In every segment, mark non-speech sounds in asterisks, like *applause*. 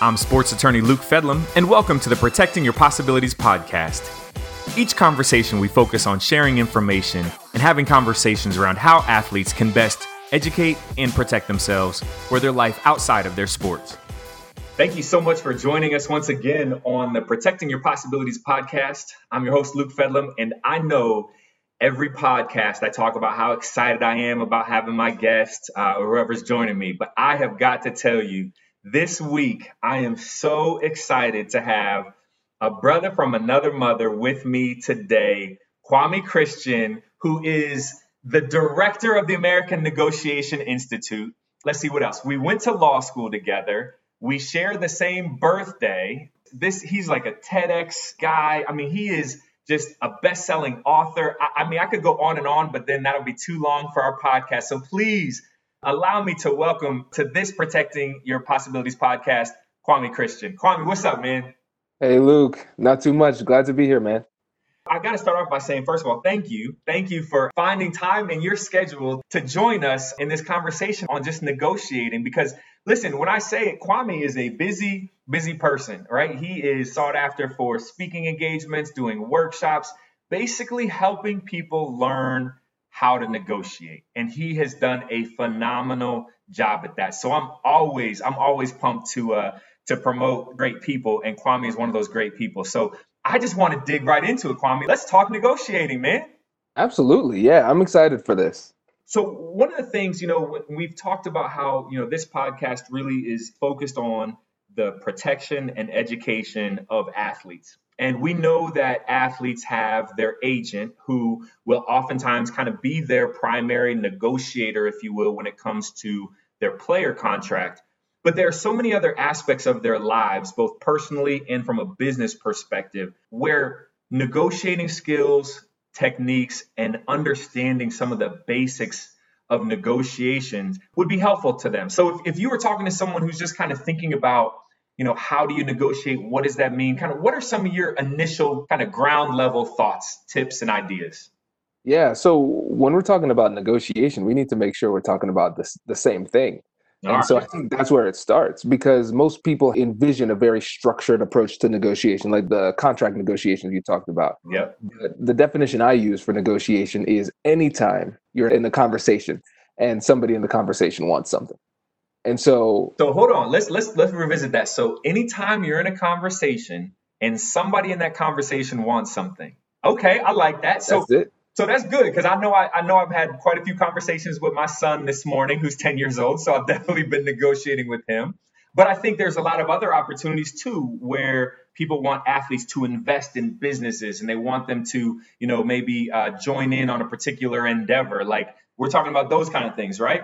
I'm sports attorney Luke Fedlam, and welcome to the Protecting Your Possibilities podcast. Each conversation, we focus on sharing information and having conversations around how athletes can best educate and protect themselves for their life outside of their sports. Thank you so much for joining us once again on the Protecting Your Possibilities podcast. I'm your host, Luke Fedlam, and I know every podcast I talk about how excited I am about having my guest uh, or whoever's joining me, but I have got to tell you, this week, I am so excited to have a brother from another mother with me today, Kwame Christian, who is the director of the American Negotiation Institute. Let's see what else. We went to law school together. We share the same birthday. This he's like a TEDx guy. I mean, he is just a best-selling author. I, I mean, I could go on and on, but then that'll be too long for our podcast. So please allow me to welcome to this Protecting Your Possibilities podcast, Kwame Christian. Kwame, what's up, man? Hey, Luke. Not too much. Glad to be here, man. I got to start off by saying, first of all, thank you. Thank you for finding time in your schedule to join us in this conversation on just negotiating. Because listen, when I say it, Kwame is a busy, busy person, right? He is sought after for speaking engagements, doing workshops, basically helping people learn how to negotiate. And he has done a phenomenal job at that. So I'm always, I'm always pumped to uh to promote great people. And Kwame is one of those great people. So I just want to dig right into it, Kwame. Let's talk negotiating, man. Absolutely. Yeah, I'm excited for this. So one of the things, you know, we've talked about how, you know, this podcast really is focused on the protection and education of athletes. And we know that athletes have their agent who will oftentimes kind of be their primary negotiator, if you will, when it comes to their player contract. But there are so many other aspects of their lives, both personally and from a business perspective, where negotiating skills, techniques, and understanding some of the basics of negotiations would be helpful to them. So if, if you were talking to someone who's just kind of thinking about you know how do you negotiate what does that mean kind of what are some of your initial kind of ground level thoughts tips and ideas yeah so when we're talking about negotiation we need to make sure we're talking about this the same thing and right. so I think that's where it starts because most people envision a very structured approach to negotiation, like the contract negotiations you talked about. Yeah. The, the definition I use for negotiation is anytime you're in a conversation and somebody in the conversation wants something. And so So hold on. Let's let's let's revisit that. So anytime you're in a conversation and somebody in that conversation wants something. Okay, I like that. So that's it. So that's good because I know I, I know I've had quite a few conversations with my son this morning who's 10 years old. So I've *laughs* definitely been negotiating with him. But I think there's a lot of other opportunities too where people want athletes to invest in businesses and they want them to, you know, maybe uh, join in on a particular endeavor. Like we're talking about those kind of things, right?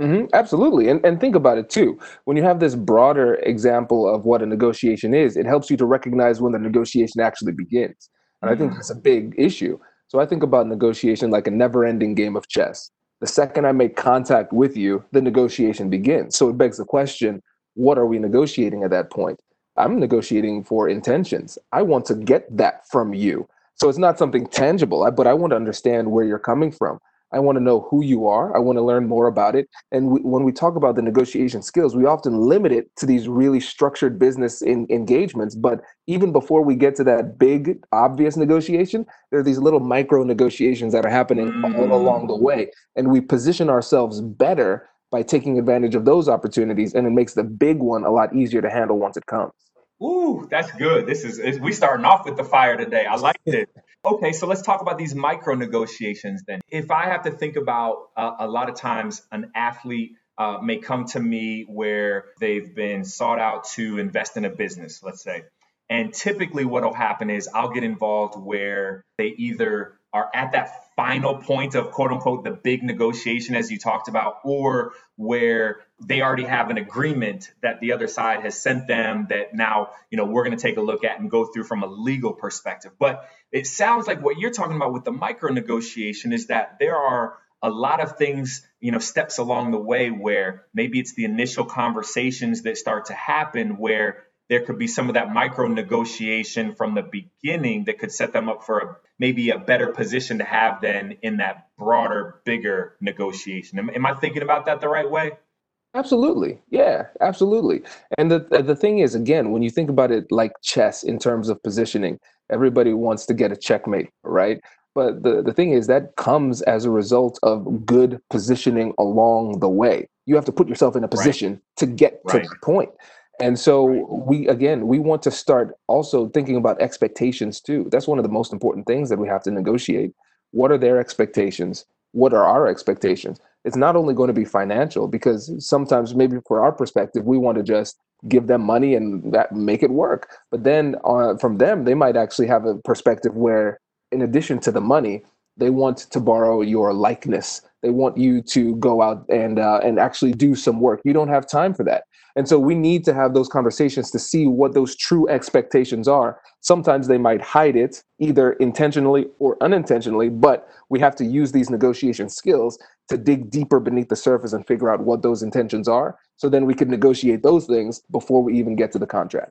Mm-hmm, absolutely. And, and think about it too. When you have this broader example of what a negotiation is, it helps you to recognize when the negotiation actually begins. And mm-hmm. I think mm. that's a big issue. So I think about negotiation like a never ending game of chess. The second I make contact with you, the negotiation begins. So it begs the question what are we negotiating at that point? I'm negotiating for intentions. I want to get that from you. So it's not something tangible, but I want to understand where you're coming from. I want to know who you are. I want to learn more about it. And we, when we talk about the negotiation skills, we often limit it to these really structured business in, engagements. But even before we get to that big, obvious negotiation, there are these little micro negotiations that are happening mm. all along the way. And we position ourselves better by taking advantage of those opportunities. And it makes the big one a lot easier to handle once it comes. Ooh, that's good. This is, we starting off with the fire today. I like it. Okay, so let's talk about these micro negotiations then. If I have to think about uh, a lot of times an athlete uh, may come to me where they've been sought out to invest in a business, let's say. And typically, what will happen is I'll get involved where they either are at that final point of quote unquote the big negotiation as you talked about or where they already have an agreement that the other side has sent them that now you know we're going to take a look at and go through from a legal perspective. But it sounds like what you're talking about with the micro negotiation is that there are a lot of things you know steps along the way where maybe it's the initial conversations that start to happen where there could be some of that micro negotiation from the beginning that could set them up for a, maybe a better position to have than in that broader, bigger negotiation. Am, am I thinking about that the right way? Absolutely. Yeah, absolutely. And the the thing is again, when you think about it like chess in terms of positioning, everybody wants to get a checkmate, right? But the, the thing is that comes as a result of good positioning along the way. You have to put yourself in a position right. to get to right. that point. And so we again, we want to start also thinking about expectations too. That's one of the most important things that we have to negotiate. What are their expectations? What are our expectations? it's not only going to be financial because sometimes maybe for our perspective we want to just give them money and that make it work but then uh, from them they might actually have a perspective where in addition to the money they want to borrow your likeness they want you to go out and uh, and actually do some work you don't have time for that and so we need to have those conversations to see what those true expectations are. Sometimes they might hide it either intentionally or unintentionally, but we have to use these negotiation skills to dig deeper beneath the surface and figure out what those intentions are. So then we can negotiate those things before we even get to the contract.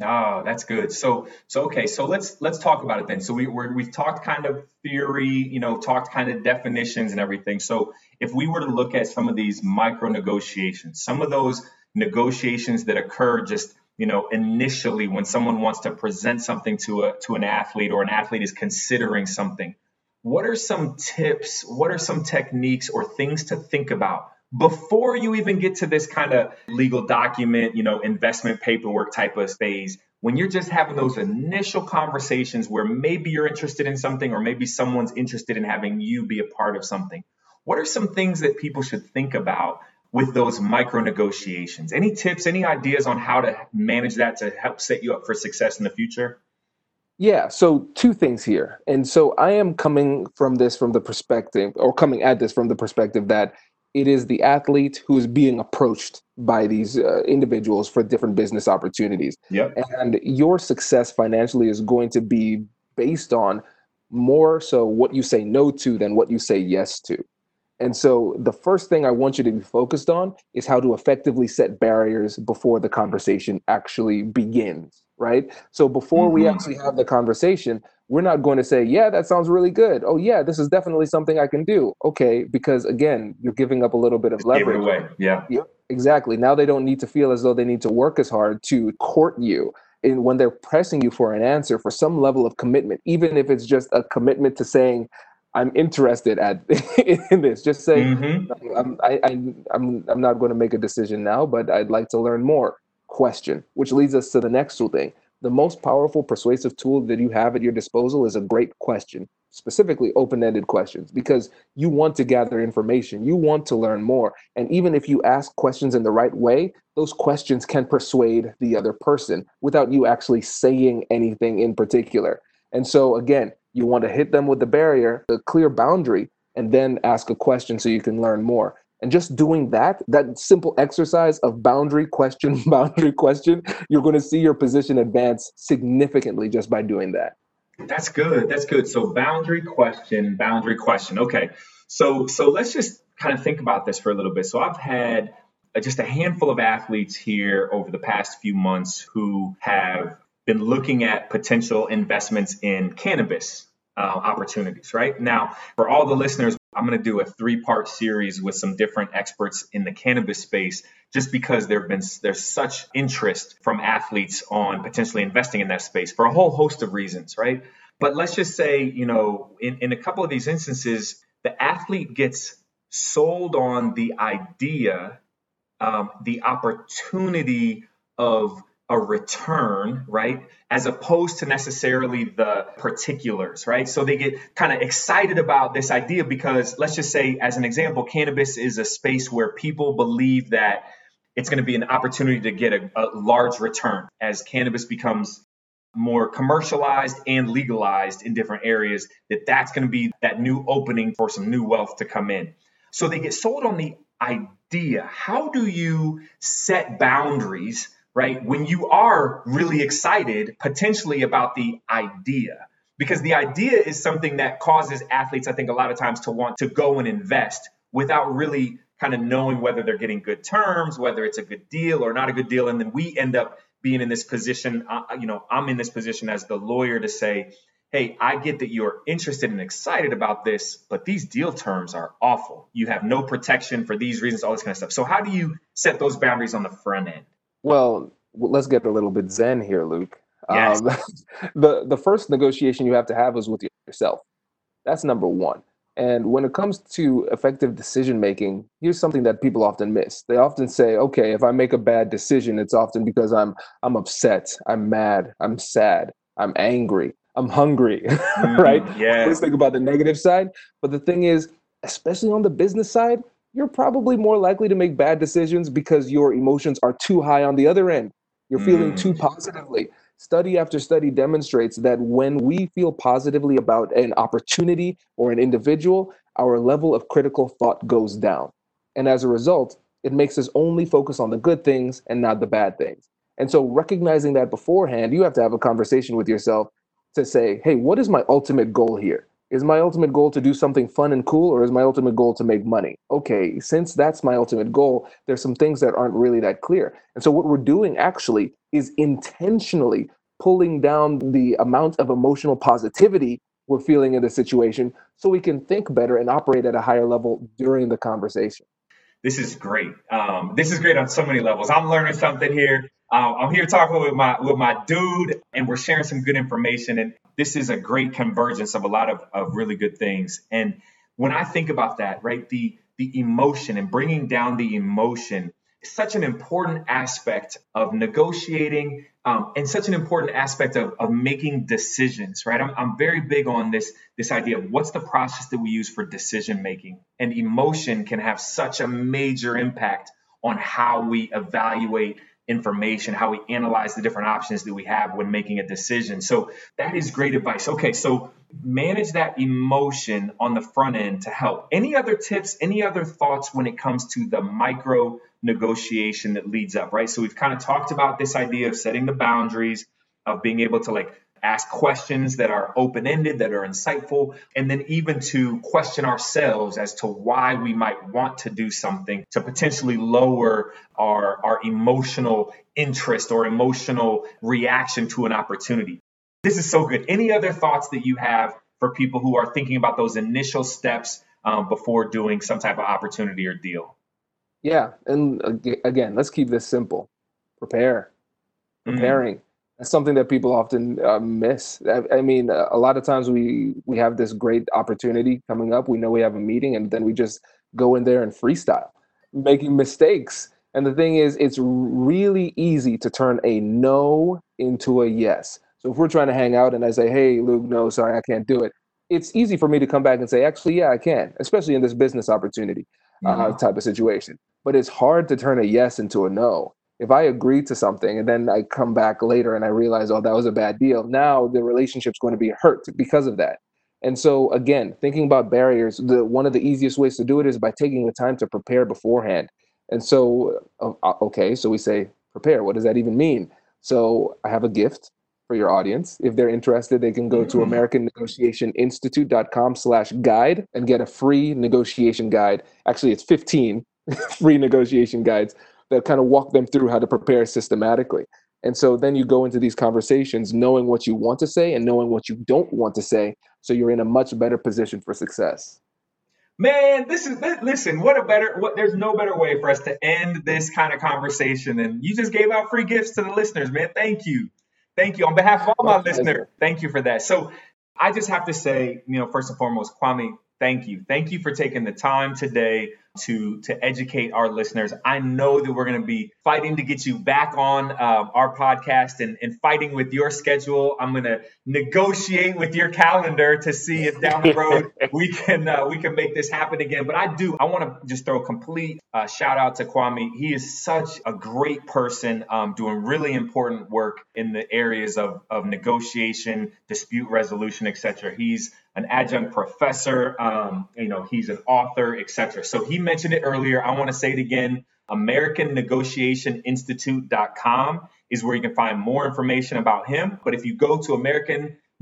Oh, that's good. So, so okay. So let's let's talk about it then. So we we we've talked kind of theory, you know, talked kind of definitions and everything. So if we were to look at some of these micro negotiations, some of those negotiations that occur just you know initially when someone wants to present something to a to an athlete or an athlete is considering something what are some tips? What are some techniques or things to think about before you even get to this kind of legal document you know investment paperwork type of phase? When you're just having those initial conversations where maybe you're interested in something or maybe someone's interested in having you be a part of something what are some things that people should think about with those micro negotiations. Any tips, any ideas on how to manage that to help set you up for success in the future? Yeah, so two things here. And so I am coming from this from the perspective, or coming at this from the perspective that it is the athlete who is being approached by these uh, individuals for different business opportunities. Yep. And your success financially is going to be based on more so what you say no to than what you say yes to. And so the first thing I want you to be focused on is how to effectively set barriers before the conversation actually begins, right? So before mm-hmm. we actually have the conversation, we're not going to say, yeah, that sounds really good. Oh, yeah, this is definitely something I can do. Okay, because again, you're giving up a little bit of leverage. Give it away. Yeah. yeah. Exactly. Now they don't need to feel as though they need to work as hard to court you. And when they're pressing you for an answer, for some level of commitment, even if it's just a commitment to saying, I'm interested at *laughs* in this. Just say mm-hmm. I'm, I, I, I'm I'm not going to make a decision now, but I'd like to learn more. Question, which leads us to the next tool thing. The most powerful persuasive tool that you have at your disposal is a great question, specifically open-ended questions, because you want to gather information, you want to learn more, and even if you ask questions in the right way, those questions can persuade the other person without you actually saying anything in particular. And so again, you want to hit them with the barrier, the clear boundary, and then ask a question so you can learn more. And just doing that, that simple exercise of boundary question, *laughs* boundary question, you're going to see your position advance significantly just by doing that. That's good. That's good. So boundary question, boundary question. Okay. So so let's just kind of think about this for a little bit. So I've had just a handful of athletes here over the past few months who have been looking at potential investments in cannabis uh, opportunities, right? Now, for all the listeners, I'm going to do a three part series with some different experts in the cannabis space just because there've been there's such interest from athletes on potentially investing in that space for a whole host of reasons, right? But let's just say, you know, in, in a couple of these instances, the athlete gets sold on the idea, um, the opportunity of a return, right? As opposed to necessarily the particulars, right? So they get kind of excited about this idea because let's just say, as an example, cannabis is a space where people believe that it's going to be an opportunity to get a, a large return as cannabis becomes more commercialized and legalized in different areas that that's going to be that new opening for some new wealth to come in so they get sold on the idea how do you set boundaries right? When you are really excited potentially about the idea. Because the idea is something that causes athletes, I think, a lot of times to want to go and invest without really kind of knowing whether they're getting good terms, whether it's a good deal or not a good deal. And then we end up being in this position, uh, you know, I'm in this position as the lawyer to say, hey, I get that you're interested and excited about this, but these deal terms are awful. You have no protection for these reasons, all this kind of stuff. So, how do you set those boundaries on the front end? Well, let's get a little bit zen here, Luke. Yes. Um, *laughs* the the first negotiation you have to have is with yourself. That's number one. And when it comes to effective decision making, here's something that people often miss. They often say, "Okay, if I make a bad decision, it's often because I'm I'm upset, I'm mad, I'm sad, I'm angry, I'm hungry." *laughs* Mm, right? yeah. Let's think about the negative side. But the thing is, especially on the business side, you're probably more likely to make bad decisions because your emotions are too high on the other end. You're feeling Mm. too positively. Study after study demonstrates that when we feel positively about an opportunity or an individual, our level of critical thought goes down. And as a result, it makes us only focus on the good things and not the bad things. And so, recognizing that beforehand, you have to have a conversation with yourself to say, hey, what is my ultimate goal here? Is my ultimate goal to do something fun and cool, or is my ultimate goal to make money? Okay, since that's my ultimate goal, there's some things that aren't really that clear. And so, what we're doing actually is intentionally pulling down the amount of emotional positivity we're feeling in the situation so we can think better and operate at a higher level during the conversation. This is great. Um, this is great on so many levels. I'm learning something here. Uh, I'm here talking with my with my dude, and we're sharing some good information. And this is a great convergence of a lot of, of really good things. And when I think about that, right, the the emotion and bringing down the emotion is such an important aspect of negotiating um, and such an important aspect of, of making decisions, right? I'm, I'm very big on this this idea of what's the process that we use for decision making, and emotion can have such a major impact on how we evaluate information, how we analyze the different options that we have when making a decision. So that is great advice. Okay, so manage that emotion on the front end to help. Any other tips, any other thoughts when it comes to the micro negotiation that leads up, right? So we've kind of talked about this idea of setting the boundaries, of being able to like ask questions that are open ended, that are insightful, and then even to question ourselves as to why we might want to do something to potentially lower our, our emotional interest or emotional reaction to an opportunity. This is so good. Any other thoughts that you have for people who are thinking about those initial steps um, before doing some type of opportunity or deal? Yeah, and again, let's keep this simple. Prepare. Mm. Preparing. That's something that people often uh, miss. I, I mean, a a lot of times we we have this great opportunity coming up. We know we have a meeting, and then we just go in there and freestyle, making mistakes. And the thing is, it's really easy to turn a no into a yes. So if we're trying to hang out and I say, "Hey, Luke, no, sorry, I can't do it," it's easy for me to come back and say, "Actually, yeah, I can," especially in this business opportunity uh, type of situation. But it's hard to turn a yes into a no. If I agree to something and then I come back later and I realize, oh, that was a bad deal, now the relationship's going to be hurt because of that. And so, again, thinking about barriers, the one of the easiest ways to do it is by taking the time to prepare beforehand. And so, uh, uh, okay, so we say prepare. What does that even mean? So I have a gift for your audience. If they're interested, they can go to AmericanNegotiationInstitute.com slash guide and get a free negotiation guide. Actually, it's 15 *laughs* free negotiation guides that kind of walk them through how to prepare systematically. And so then you go into these conversations knowing what you want to say and knowing what you don't want to say. So you're in a much better position for success. Man, this is listen. What a better. What there's no better way for us to end this kind of conversation than you just gave out free gifts to the listeners, man. Thank you, thank you on behalf of all my My listeners. Thank you for that. So I just have to say, you know, first and foremost, Kwame, thank you, thank you for taking the time today to to educate our listeners. I know that we're going to be fighting to get you back on um, our podcast and, and fighting with your schedule. I'm going to negotiate with your calendar to see if down the road *laughs* we can uh, we can make this happen again. But I do I want to just throw a complete uh, shout out to Kwame. He is such a great person, um, doing really important work in the areas of of negotiation, dispute resolution, etc. He's an adjunct professor. Um, you know, he's an author, etc. So he mentioned it earlier. I want to say it again. AmericanNegotiationInstitute.com is where you can find more information about him. But if you go to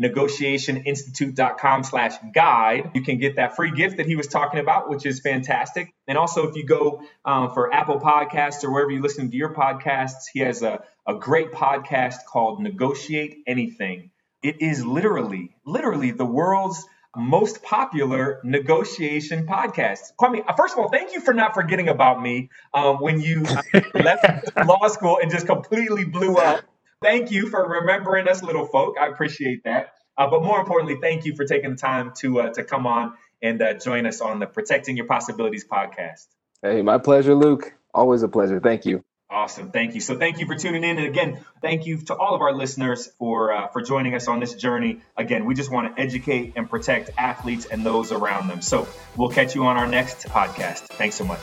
AmericanNegotiationInstitute.com slash guide, you can get that free gift that he was talking about, which is fantastic. And also, if you go um, for Apple Podcasts or wherever you listen to your podcasts, he has a, a great podcast called Negotiate Anything. It is literally, literally the world's most popular negotiation podcast. Kwame, first of all, thank you for not forgetting about me um, when you *laughs* left law school and just completely blew up. Thank you for remembering us, little folk. I appreciate that. Uh, but more importantly, thank you for taking the time to uh, to come on and uh, join us on the Protecting Your Possibilities podcast. Hey, my pleasure, Luke. Always a pleasure. Thank you. Awesome, thank you. So thank you for tuning in, and again, thank you to all of our listeners for uh, for joining us on this journey. Again, we just want to educate and protect athletes and those around them. So we'll catch you on our next podcast. Thanks so much.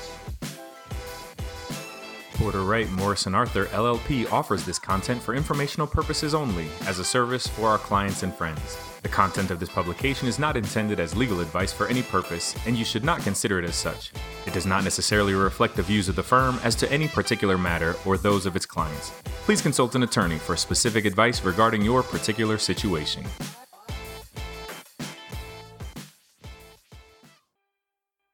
Porter Wright Morris & Arthur LLP offers this content for informational purposes only, as a service for our clients and friends. The content of this publication is not intended as legal advice for any purpose, and you should not consider it as such. It does not necessarily reflect the views of the firm as to any particular matter or those of its clients. Please consult an attorney for specific advice regarding your particular situation.